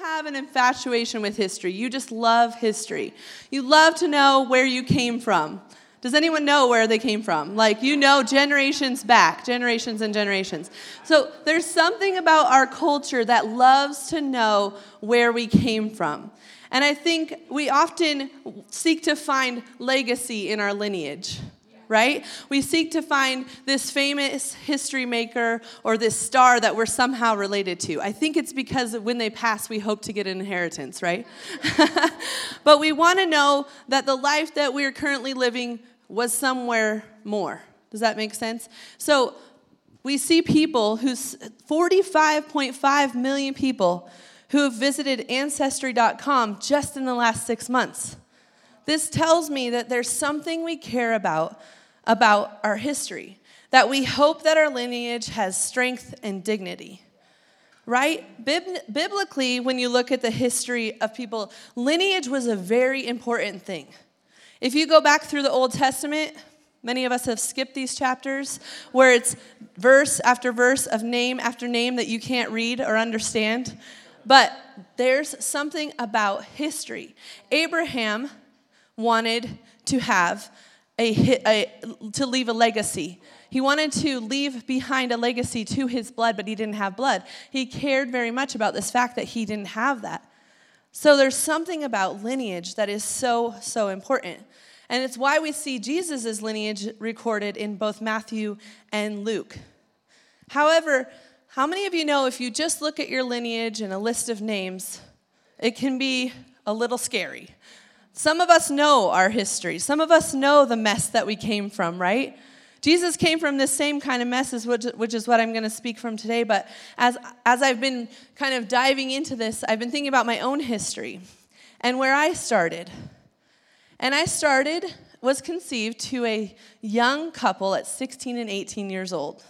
have an infatuation with history. You just love history. You love to know where you came from. Does anyone know where they came from? Like, you know, generations back, generations and generations. So, there's something about our culture that loves to know where we came from. And I think we often seek to find legacy in our lineage right? We seek to find this famous history maker or this star that we're somehow related to. I think it's because when they pass, we hope to get an inheritance, right? but we want to know that the life that we're currently living was somewhere more. Does that make sense? So we see people who's 45.5 million people who have visited ancestry.com just in the last six months. This tells me that there's something we care about about our history, that we hope that our lineage has strength and dignity. Right? Bib- biblically, when you look at the history of people, lineage was a very important thing. If you go back through the Old Testament, many of us have skipped these chapters where it's verse after verse of name after name that you can't read or understand. But there's something about history. Abraham wanted to have a, a, to leave a legacy. He wanted to leave behind a legacy to his blood, but he didn't have blood. He cared very much about this fact that he didn't have that. So there's something about lineage that is so, so important. And it's why we see Jesus' lineage recorded in both Matthew and Luke. However, how many of you know if you just look at your lineage and a list of names, it can be a little scary? Some of us know our history. Some of us know the mess that we came from, right? Jesus came from this same kind of mess, which, which is what I'm going to speak from today. But as, as I've been kind of diving into this, I've been thinking about my own history and where I started. And I started, was conceived to a young couple at 16 and 18 years old.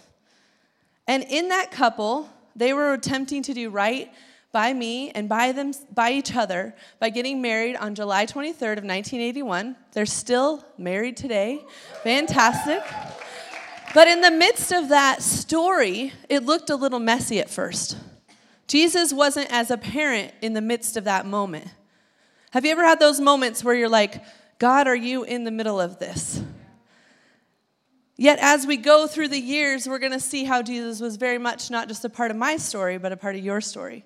And in that couple, they were attempting to do right by me and by them by each other by getting married on July 23rd of 1981. They're still married today. Fantastic. But in the midst of that story, it looked a little messy at first. Jesus wasn't as apparent in the midst of that moment. Have you ever had those moments where you're like, God, are you in the middle of this? Yet, as we go through the years, we're going to see how Jesus was very much not just a part of my story, but a part of your story.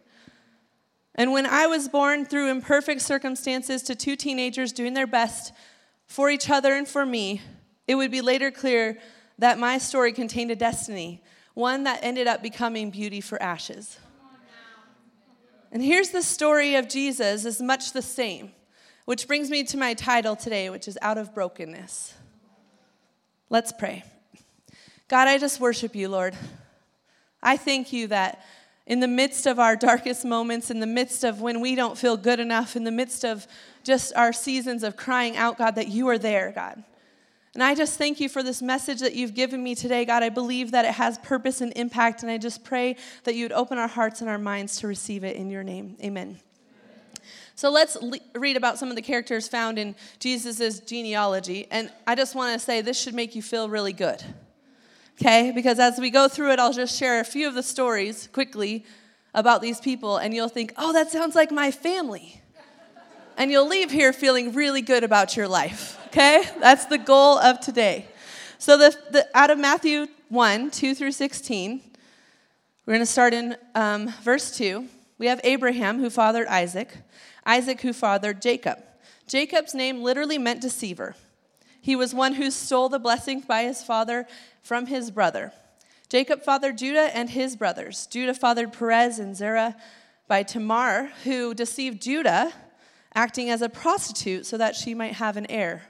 And when I was born through imperfect circumstances to two teenagers doing their best for each other and for me, it would be later clear that my story contained a destiny, one that ended up becoming beauty for ashes. And here's the story of Jesus is much the same, which brings me to my title today, which is Out of Brokenness. Let's pray. God, I just worship you, Lord. I thank you that in the midst of our darkest moments, in the midst of when we don't feel good enough, in the midst of just our seasons of crying out, God, that you are there, God. And I just thank you for this message that you've given me today, God. I believe that it has purpose and impact, and I just pray that you would open our hearts and our minds to receive it in your name. Amen. So let's le- read about some of the characters found in Jesus' genealogy. And I just want to say this should make you feel really good okay? Because as we go through it, I'll just share a few of the stories quickly about these people, and you'll think, oh, that sounds like my family. And you'll leave here feeling really good about your life, okay? That's the goal of today. So, the, the out of Matthew 1 2 through 16, we're going to start in um, verse 2. We have Abraham, who fathered Isaac, Isaac, who fathered Jacob. Jacob's name literally meant deceiver. He was one who stole the blessing by his father from his brother. Jacob fathered Judah and his brothers. Judah fathered Perez and Zerah by Tamar, who deceived Judah, acting as a prostitute so that she might have an heir.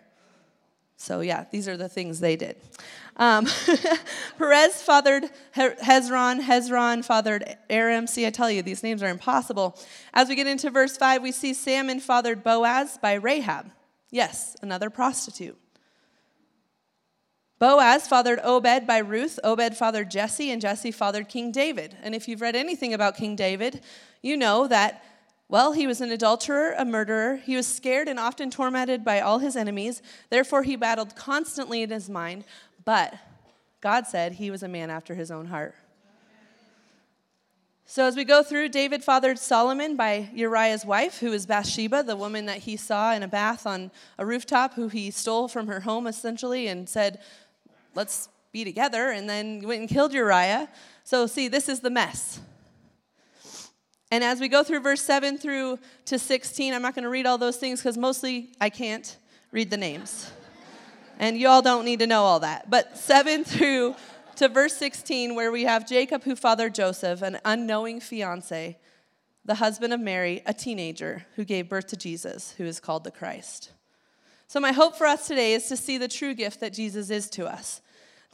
So, yeah, these are the things they did. Um, Perez fathered Hezron. Hezron fathered Aram. See, I tell you, these names are impossible. As we get into verse 5, we see Salmon fathered Boaz by Rahab. Yes, another prostitute. Boaz fathered Obed by Ruth. Obed fathered Jesse, and Jesse fathered King David. And if you've read anything about King David, you know that, well, he was an adulterer, a murderer. He was scared and often tormented by all his enemies. Therefore, he battled constantly in his mind. But God said he was a man after his own heart. So, as we go through, David fathered Solomon by Uriah's wife, who is Bathsheba, the woman that he saw in a bath on a rooftop, who he stole from her home essentially and said, Let's be together, and then you went and killed Uriah. So, see, this is the mess. And as we go through verse 7 through to 16, I'm not going to read all those things because mostly I can't read the names. and you all don't need to know all that. But 7 through to verse 16, where we have Jacob who fathered Joseph, an unknowing fiance, the husband of Mary, a teenager who gave birth to Jesus, who is called the Christ. So, my hope for us today is to see the true gift that Jesus is to us,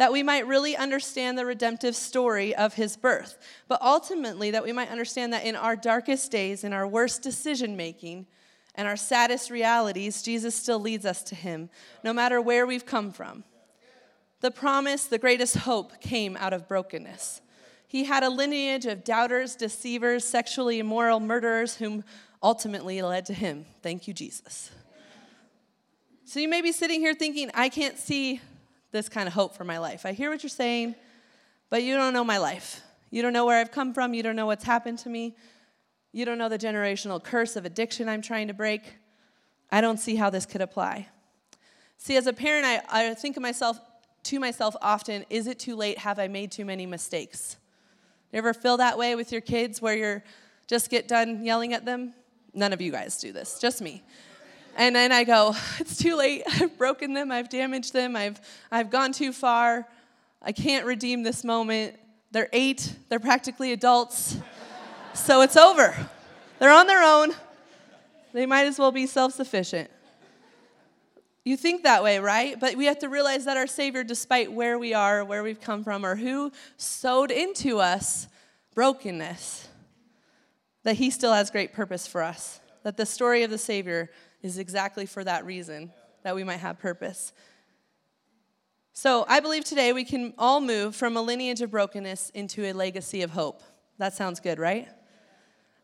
that we might really understand the redemptive story of his birth, but ultimately that we might understand that in our darkest days, in our worst decision making, and our saddest realities, Jesus still leads us to him, no matter where we've come from. The promise, the greatest hope, came out of brokenness. He had a lineage of doubters, deceivers, sexually immoral murderers, whom ultimately led to him. Thank you, Jesus. So you may be sitting here thinking, I can't see this kind of hope for my life. I hear what you're saying, but you don't know my life. You don't know where I've come from. You don't know what's happened to me. You don't know the generational curse of addiction I'm trying to break. I don't see how this could apply. See, as a parent, I, I think of myself to myself often, is it too late? Have I made too many mistakes? You ever feel that way with your kids where you're just get done yelling at them? None of you guys do this, just me. And then I go, it's too late. I've broken them, I've damaged them, I've, I've gone too far. I can't redeem this moment. They're eight, they're practically adults. so it's over. They're on their own. They might as well be self sufficient. You think that way, right? But we have to realize that our Savior, despite where we are, where we've come from, or who sowed into us brokenness, that He still has great purpose for us. That the story of the Savior is exactly for that reason, that we might have purpose. So I believe today we can all move from a lineage of brokenness into a legacy of hope. That sounds good, right?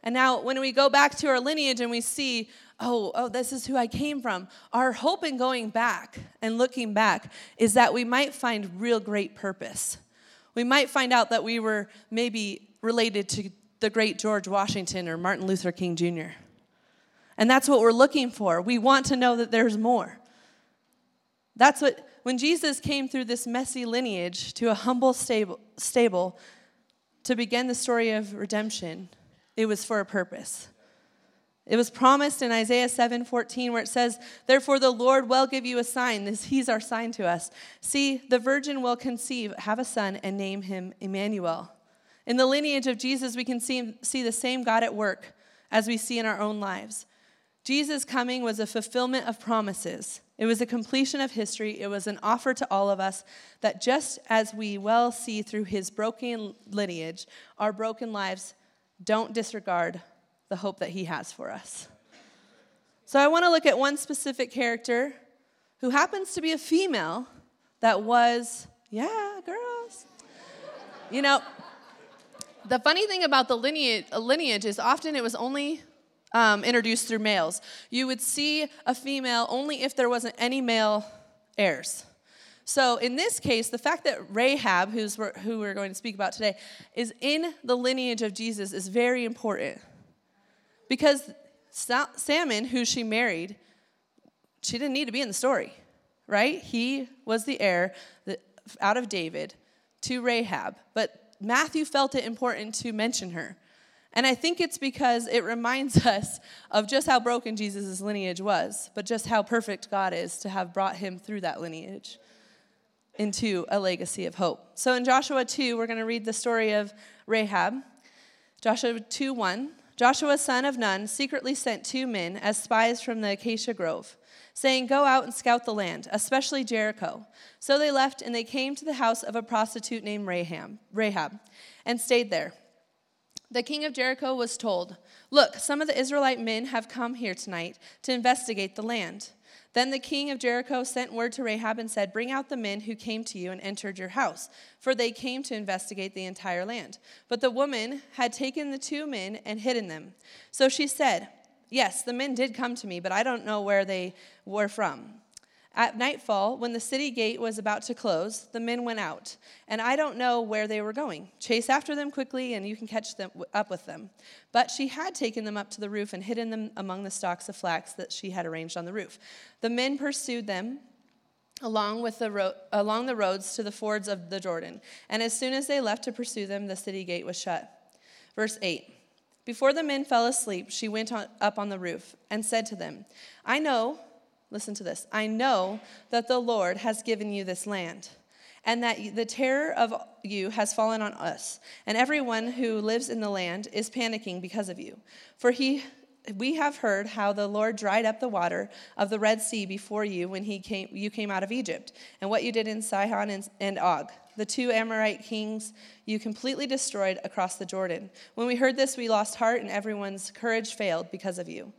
And now, when we go back to our lineage and we see, oh, oh, this is who I came from, our hope in going back and looking back is that we might find real great purpose. We might find out that we were maybe related to the great George Washington or Martin Luther King Jr. And that's what we're looking for. We want to know that there's more. That's what, when Jesus came through this messy lineage to a humble stable, stable to begin the story of redemption, it was for a purpose. It was promised in Isaiah 7:14 where it says, "Therefore the Lord will give you a sign. This he's our sign to us. See, the virgin will conceive, have a son and name him Emmanuel." In the lineage of Jesus, we can see, see the same God at work as we see in our own lives. Jesus' coming was a fulfillment of promises. It was a completion of history. It was an offer to all of us that just as we well see through his broken lineage, our broken lives don't disregard the hope that he has for us. So I want to look at one specific character who happens to be a female that was, yeah, girls. you know, the funny thing about the lineage, lineage is often it was only um, introduced through males. You would see a female only if there wasn't any male heirs. So in this case, the fact that Rahab, who's who we're going to speak about today, is in the lineage of Jesus is very important. Because Salmon, who she married, she didn't need to be in the story, right? He was the heir out of David to Rahab. But Matthew felt it important to mention her. And I think it's because it reminds us of just how broken Jesus' lineage was, but just how perfect God is to have brought him through that lineage into a legacy of hope. So in Joshua 2, we're going to read the story of Rahab. Joshua 2 1. Joshua, son of Nun, secretly sent two men as spies from the acacia grove, saying, Go out and scout the land, especially Jericho. So they left and they came to the house of a prostitute named Rahab, Rahab and stayed there. The king of Jericho was told, Look, some of the Israelite men have come here tonight to investigate the land. Then the king of Jericho sent word to Rahab and said, Bring out the men who came to you and entered your house, for they came to investigate the entire land. But the woman had taken the two men and hidden them. So she said, Yes, the men did come to me, but I don't know where they were from. At nightfall, when the city gate was about to close, the men went out, and I don't know where they were going. Chase after them quickly, and you can catch them up with them. But she had taken them up to the roof and hidden them among the stalks of flax that she had arranged on the roof. The men pursued them along with the ro- along the roads to the fords of the Jordan, and as soon as they left to pursue them, the city gate was shut. Verse 8. Before the men fell asleep, she went on, up on the roof and said to them, I know Listen to this. I know that the Lord has given you this land, and that the terror of you has fallen on us, and everyone who lives in the land is panicking because of you. For he we have heard how the Lord dried up the water of the Red Sea before you when he came, you came out of Egypt, and what you did in Sihon and, and Og, the two Amorite kings you completely destroyed across the Jordan. When we heard this, we lost heart, and everyone's courage failed because of you.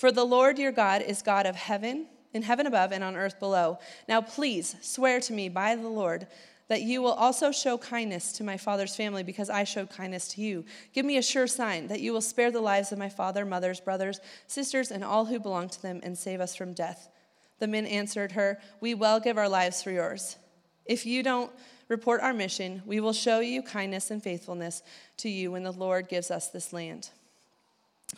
For the Lord your God is God of heaven, in heaven above and on earth below. Now please swear to me by the Lord that you will also show kindness to my father's family because I showed kindness to you. Give me a sure sign that you will spare the lives of my father, mothers, brothers, sisters, and all who belong to them and save us from death. The men answered her, We will give our lives for yours. If you don't report our mission, we will show you kindness and faithfulness to you when the Lord gives us this land.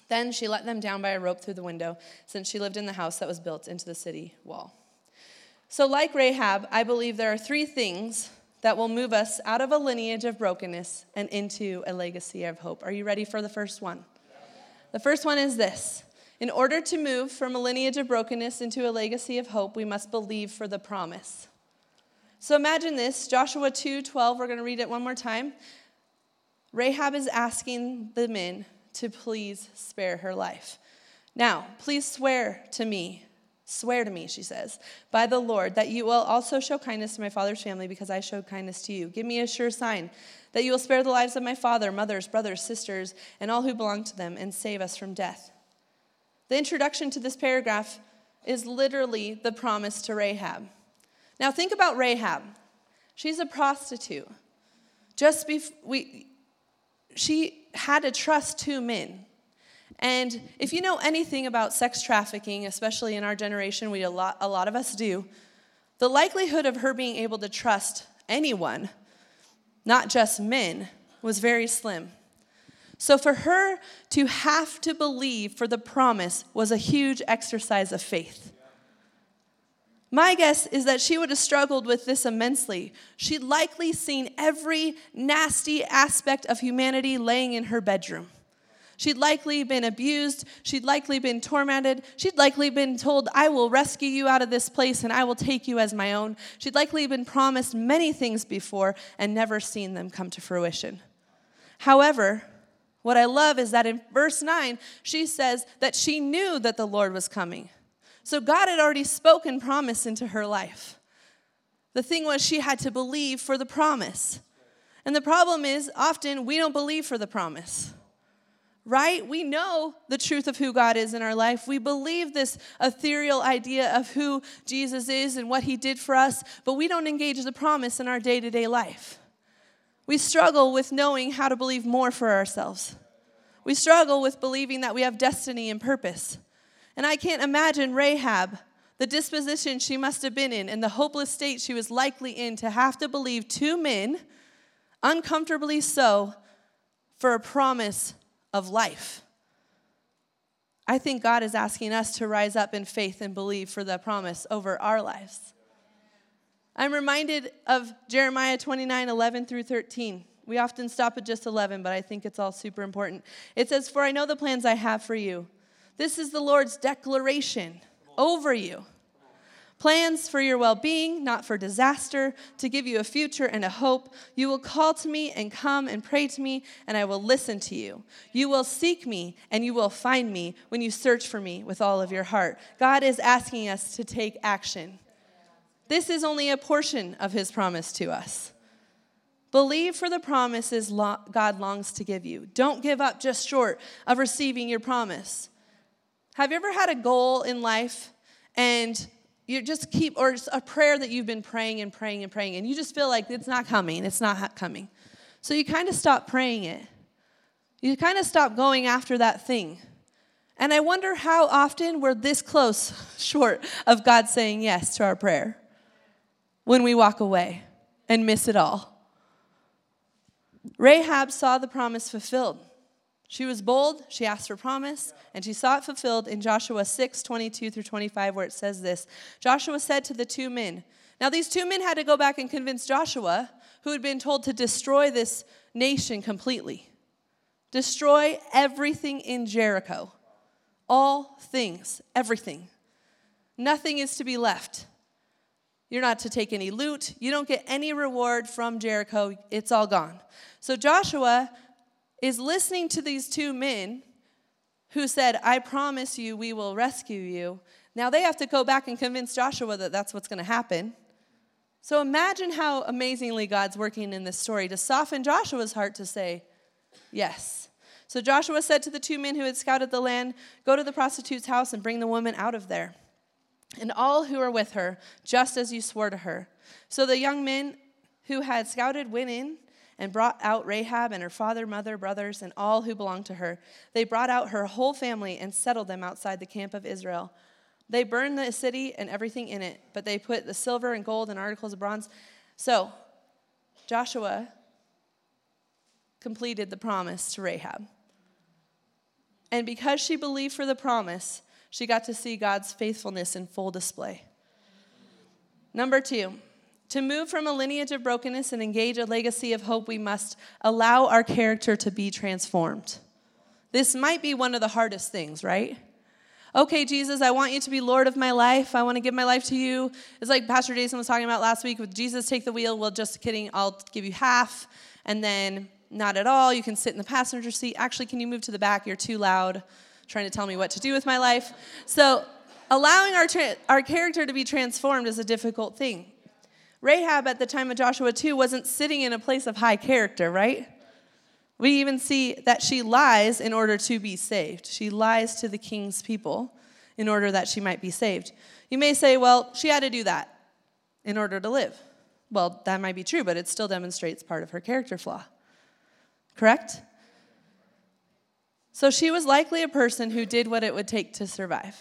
Then she let them down by a rope through the window, since she lived in the house that was built into the city wall. So, like Rahab, I believe there are three things that will move us out of a lineage of brokenness and into a legacy of hope. Are you ready for the first one? The first one is this In order to move from a lineage of brokenness into a legacy of hope, we must believe for the promise. So imagine this Joshua 2 12, we're going to read it one more time. Rahab is asking the men to please spare her life. Now, please swear to me, swear to me, she says, by the Lord, that you will also show kindness to my father's family because I showed kindness to you. Give me a sure sign that you will spare the lives of my father, mothers, brothers, sisters, and all who belong to them and save us from death. The introduction to this paragraph is literally the promise to Rahab. Now, think about Rahab. She's a prostitute. Just before we, she had to trust two men. And if you know anything about sex trafficking, especially in our generation, we a lot, a lot of us do, the likelihood of her being able to trust anyone, not just men, was very slim. So for her to have to believe for the promise was a huge exercise of faith. My guess is that she would have struggled with this immensely. She'd likely seen every nasty aspect of humanity laying in her bedroom. She'd likely been abused. She'd likely been tormented. She'd likely been told, I will rescue you out of this place and I will take you as my own. She'd likely been promised many things before and never seen them come to fruition. However, what I love is that in verse 9, she says that she knew that the Lord was coming. So God had already spoken promise into her life. The thing was, she had to believe for the promise. And the problem is, often we don't believe for the promise. Right? We know the truth of who God is in our life. We believe this ethereal idea of who Jesus is and what he did for us, but we don't engage the promise in our day to day life. We struggle with knowing how to believe more for ourselves. We struggle with believing that we have destiny and purpose. And I can't imagine Rahab, the disposition she must have been in, and the hopeless state she was likely in to have to believe two men, uncomfortably so, for a promise of life. I think God is asking us to rise up in faith and believe for the promise over our lives. I'm reminded of Jeremiah 29 11 through 13. We often stop at just 11, but I think it's all super important. It says, For I know the plans I have for you this is the Lord's declaration over you. Plans for your well being, not for disaster, to give you a future and a hope. You will call to me and come and pray to me, and I will listen to you. You will seek me, and you will find me when you search for me with all of your heart. God is asking us to take action. This is only a portion of his promise to us. Believe for the promises God longs to give you. Don't give up just short of receiving your promise. Have you ever had a goal in life and you just keep, or a prayer that you've been praying and praying and praying, and you just feel like it's not coming, it's not coming. So you kind of stop praying it. You kind of stop going after that thing. And I wonder how often we're this close, short of God saying yes to our prayer when we walk away and miss it all. Rahab saw the promise fulfilled. She was bold, she asked for promise, and she saw it fulfilled in Joshua 6 22 through 25, where it says this Joshua said to the two men, Now these two men had to go back and convince Joshua, who had been told to destroy this nation completely, destroy everything in Jericho. All things, everything. Nothing is to be left. You're not to take any loot. You don't get any reward from Jericho. It's all gone. So Joshua is listening to these two men who said, I promise you we will rescue you. Now they have to go back and convince Joshua that that's what's going to happen. So imagine how amazingly God's working in this story to soften Joshua's heart to say, Yes. So Joshua said to the two men who had scouted the land, Go to the prostitute's house and bring the woman out of there, and all who are with her, just as you swore to her. So the young men who had scouted went in and brought out Rahab and her father, mother, brothers, and all who belonged to her. They brought out her whole family and settled them outside the camp of Israel. They burned the city and everything in it, but they put the silver and gold and articles of bronze. So Joshua completed the promise to Rahab. And because she believed for the promise, she got to see God's faithfulness in full display. Number two, to move from a lineage of brokenness and engage a legacy of hope, we must allow our character to be transformed. This might be one of the hardest things, right? Okay, Jesus, I want you to be Lord of my life. I want to give my life to you. It's like Pastor Jason was talking about last week with Jesus, take the wheel. Well, just kidding, I'll give you half. And then not at all. You can sit in the passenger seat. Actually, can you move to the back? You're too loud trying to tell me what to do with my life. So, allowing our, tra- our character to be transformed is a difficult thing. Rahab at the time of Joshua 2 wasn't sitting in a place of high character, right? We even see that she lies in order to be saved. She lies to the king's people in order that she might be saved. You may say, well, she had to do that in order to live. Well, that might be true, but it still demonstrates part of her character flaw. Correct? So she was likely a person who did what it would take to survive.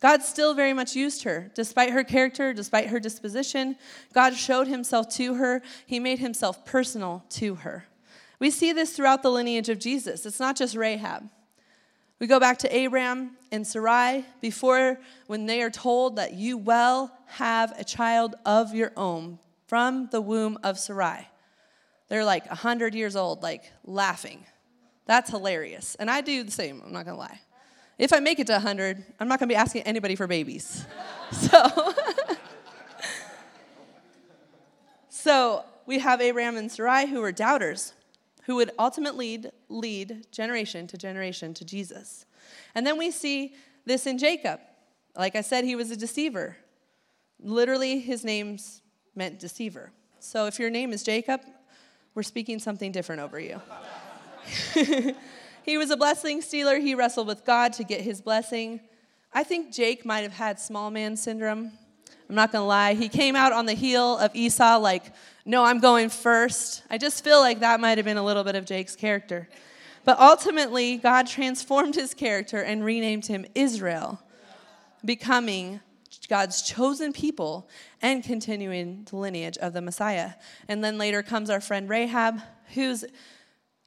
God still very much used her. Despite her character, despite her disposition, God showed himself to her. He made himself personal to her. We see this throughout the lineage of Jesus. It's not just Rahab. We go back to Abraham and Sarai before when they are told that you will have a child of your own from the womb of Sarai. They're like 100 years old, like laughing. That's hilarious. And I do the same, I'm not gonna lie. If I make it to 100, I'm not going to be asking anybody for babies. So, so we have Abraham and Sarai who were doubters, who would ultimately lead, lead generation to generation to Jesus. And then we see this in Jacob. Like I said, he was a deceiver. Literally, his name's meant deceiver. So if your name is Jacob, we're speaking something different over you. He was a blessing stealer. He wrestled with God to get his blessing. I think Jake might have had small man syndrome. I'm not gonna lie. He came out on the heel of Esau, like, no, I'm going first. I just feel like that might have been a little bit of Jake's character. But ultimately, God transformed his character and renamed him Israel, becoming God's chosen people and continuing the lineage of the Messiah. And then later comes our friend Rahab, who's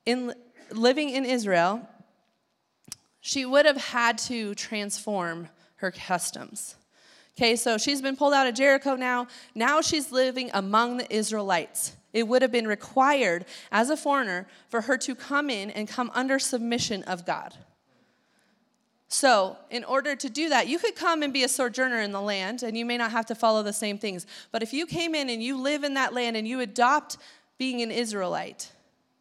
in living in Israel, she would have had to transform her customs. Okay, so she's been pulled out of Jericho now. Now she's living among the Israelites. It would have been required as a foreigner for her to come in and come under submission of God. So, in order to do that, you could come and be a sojourner in the land, and you may not have to follow the same things. But if you came in and you live in that land and you adopt being an Israelite,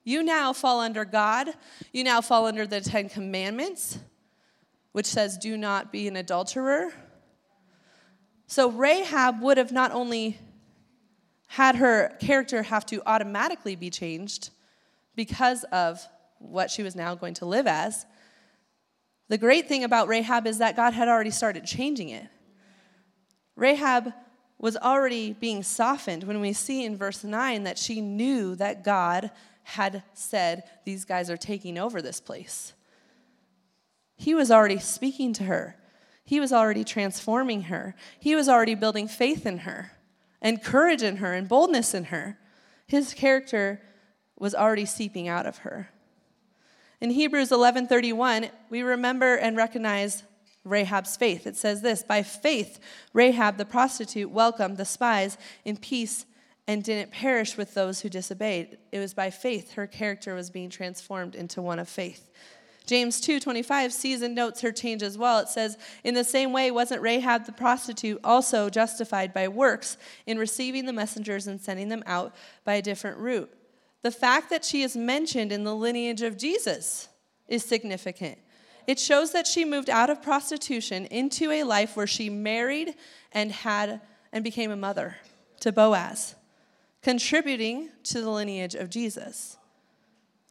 you now fall under God. You now fall under the Ten Commandments, which says, do not be an adulterer. So Rahab would have not only had her character have to automatically be changed because of what she was now going to live as. The great thing about Rahab is that God had already started changing it. Rahab was already being softened when we see in verse 9 that she knew that God had said, These guys are taking over this place. He was already speaking to her. He was already transforming her. He was already building faith in her and courage in her and boldness in her. His character was already seeping out of her. In Hebrews 11:31, we remember and recognize Rahab's faith. It says this, by faith Rahab the prostitute welcomed the spies in peace and didn't perish with those who disobeyed. It was by faith her character was being transformed into one of faith. James 2:25 sees and notes her change as well. It says, "In the same way wasn't Rahab the prostitute also justified by works in receiving the messengers and sending them out by a different route?" The fact that she is mentioned in the lineage of Jesus is significant. It shows that she moved out of prostitution into a life where she married and had and became a mother to Boaz, contributing to the lineage of Jesus.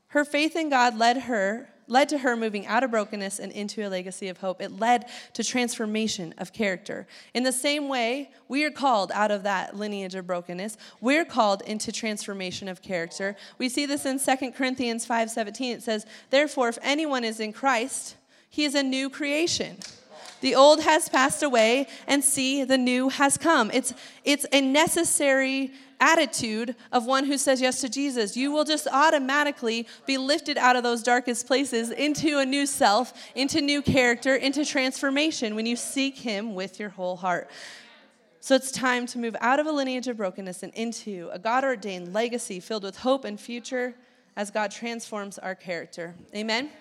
Her faith in God led her led to her moving out of brokenness and into a legacy of hope. It led to transformation of character. In the same way, we are called out of that lineage of brokenness. We're called into transformation of character. We see this in 2 Corinthians 5:17. It says, "Therefore if anyone is in Christ, he is a new creation." The old has passed away, and see, the new has come. It's, it's a necessary attitude of one who says yes to Jesus. You will just automatically be lifted out of those darkest places into a new self, into new character, into transformation when you seek Him with your whole heart. So it's time to move out of a lineage of brokenness and into a God ordained legacy filled with hope and future as God transforms our character. Amen?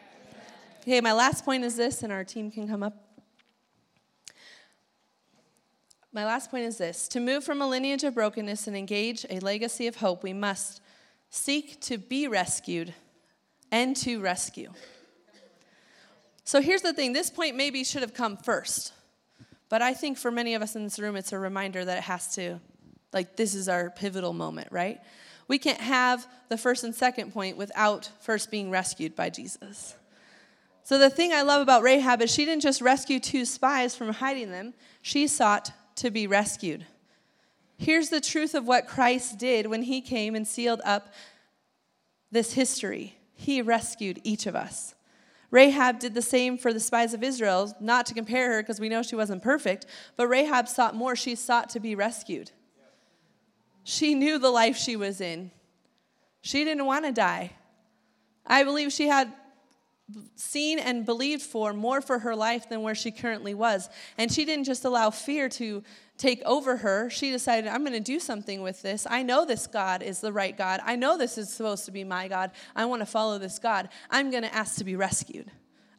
Okay, my last point is this, and our team can come up. My last point is this to move from a lineage of brokenness and engage a legacy of hope, we must seek to be rescued and to rescue. So here's the thing this point maybe should have come first, but I think for many of us in this room, it's a reminder that it has to, like, this is our pivotal moment, right? We can't have the first and second point without first being rescued by Jesus. So, the thing I love about Rahab is she didn't just rescue two spies from hiding them, she sought to be rescued. Here's the truth of what Christ did when he came and sealed up this history. He rescued each of us. Rahab did the same for the spies of Israel, not to compare her because we know she wasn't perfect, but Rahab sought more. She sought to be rescued. She knew the life she was in. She didn't want to die. I believe she had seen and believed for more for her life than where she currently was. And she didn't just allow fear to take over her. She decided, I'm going to do something with this. I know this God is the right God. I know this is supposed to be my God. I want to follow this God. I'm going to ask to be rescued.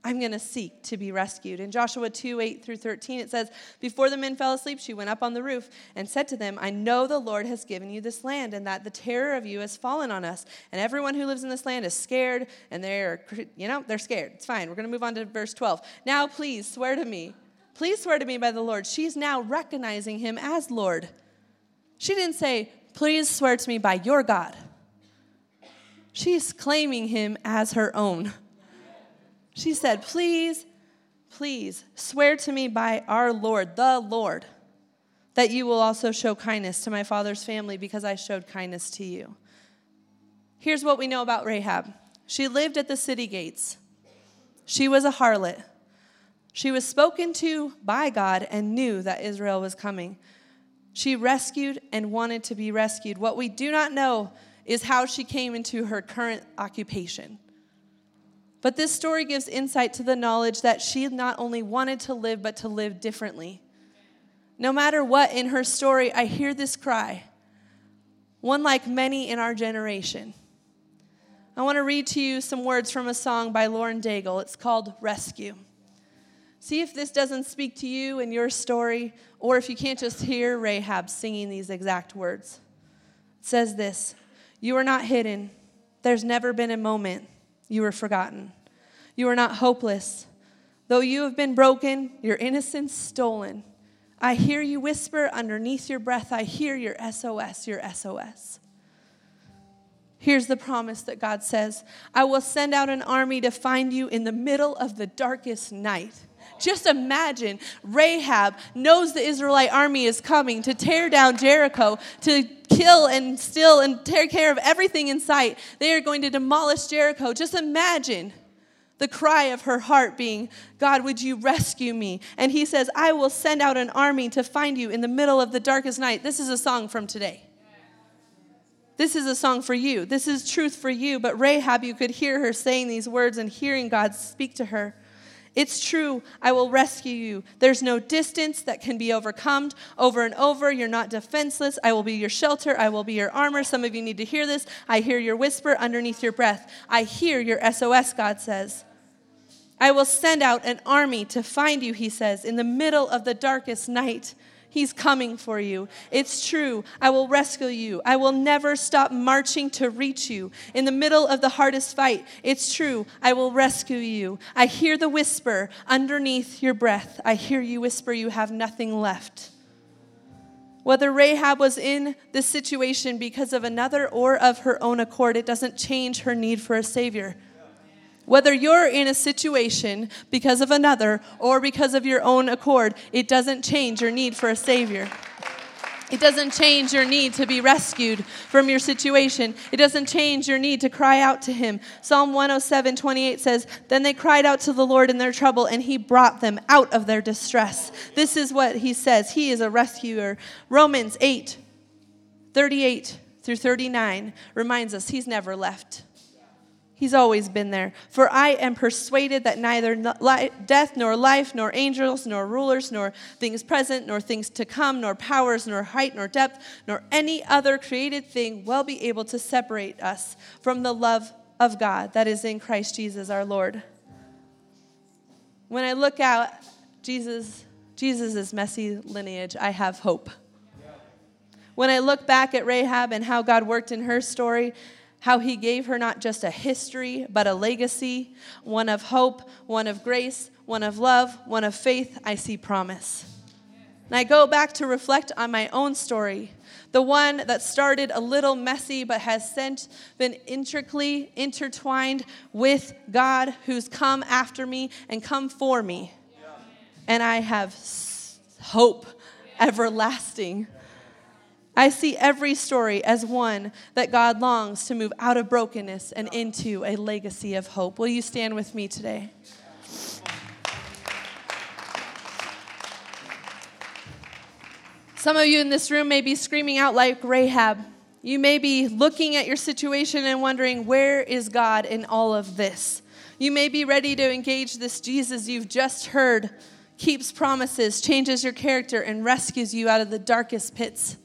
I'm going to seek to be rescued. In Joshua 2 8 through 13, it says, Before the men fell asleep, she went up on the roof and said to them, I know the Lord has given you this land, and that the terror of you has fallen on us. And everyone who lives in this land is scared, and they're, you know, they're scared. It's fine. We're going to move on to verse 12. Now, please swear to me. Please swear to me by the Lord. She's now recognizing him as Lord. She didn't say, Please swear to me by your God. She's claiming him as her own. She said, Please, please swear to me by our Lord, the Lord, that you will also show kindness to my father's family because I showed kindness to you. Here's what we know about Rahab she lived at the city gates, she was a harlot. She was spoken to by God and knew that Israel was coming. She rescued and wanted to be rescued. What we do not know is how she came into her current occupation. But this story gives insight to the knowledge that she not only wanted to live, but to live differently. No matter what in her story, I hear this cry, one like many in our generation. I want to read to you some words from a song by Lauren Daigle. It's called Rescue. See if this doesn't speak to you and your story, or if you can't just hear Rahab singing these exact words. It says this You are not hidden. There's never been a moment you were forgotten. You are not hopeless. Though you have been broken, your innocence stolen. I hear you whisper underneath your breath, I hear your SOS, your SOS. Here's the promise that God says I will send out an army to find you in the middle of the darkest night. Just imagine Rahab knows the Israelite army is coming to tear down Jericho, to kill and steal and take care of everything in sight. They are going to demolish Jericho. Just imagine The cry of her heart being, God, would you rescue me? And he says, I will send out an army to find you in the middle of the darkest night. This is a song from today. This is a song for you. This is truth for you. But Rahab, you could hear her saying these words and hearing God speak to her. It's true, I will rescue you. There's no distance that can be overcome over and over. You're not defenseless. I will be your shelter. I will be your armor. Some of you need to hear this. I hear your whisper underneath your breath. I hear your SOS, God says. I will send out an army to find you, he says, in the middle of the darkest night. He's coming for you. It's true. I will rescue you. I will never stop marching to reach you. In the middle of the hardest fight, it's true. I will rescue you. I hear the whisper underneath your breath. I hear you whisper, You have nothing left. Whether Rahab was in this situation because of another or of her own accord, it doesn't change her need for a Savior. Whether you're in a situation because of another or because of your own accord, it doesn't change your need for a Savior. It doesn't change your need to be rescued from your situation. It doesn't change your need to cry out to Him. Psalm 107 28 says, Then they cried out to the Lord in their trouble, and He brought them out of their distress. This is what He says He is a rescuer. Romans 8 38 through 39 reminds us He's never left. He's always been there. For I am persuaded that neither death, nor life, nor angels, nor rulers, nor things present, nor things to come, nor powers, nor height, nor depth, nor any other created thing will be able to separate us from the love of God that is in Christ Jesus our Lord. When I look out Jesus, Jesus' messy lineage, I have hope. When I look back at Rahab and how God worked in her story, how he gave her not just a history, but a legacy, one of hope, one of grace, one of love, one of faith. I see promise. And I go back to reflect on my own story, the one that started a little messy, but has since been intricately intertwined with God who's come after me and come for me. And I have hope everlasting. I see every story as one that God longs to move out of brokenness and into a legacy of hope. Will you stand with me today? Some of you in this room may be screaming out like Rahab. You may be looking at your situation and wondering, where is God in all of this? You may be ready to engage this Jesus you've just heard, keeps promises, changes your character, and rescues you out of the darkest pits.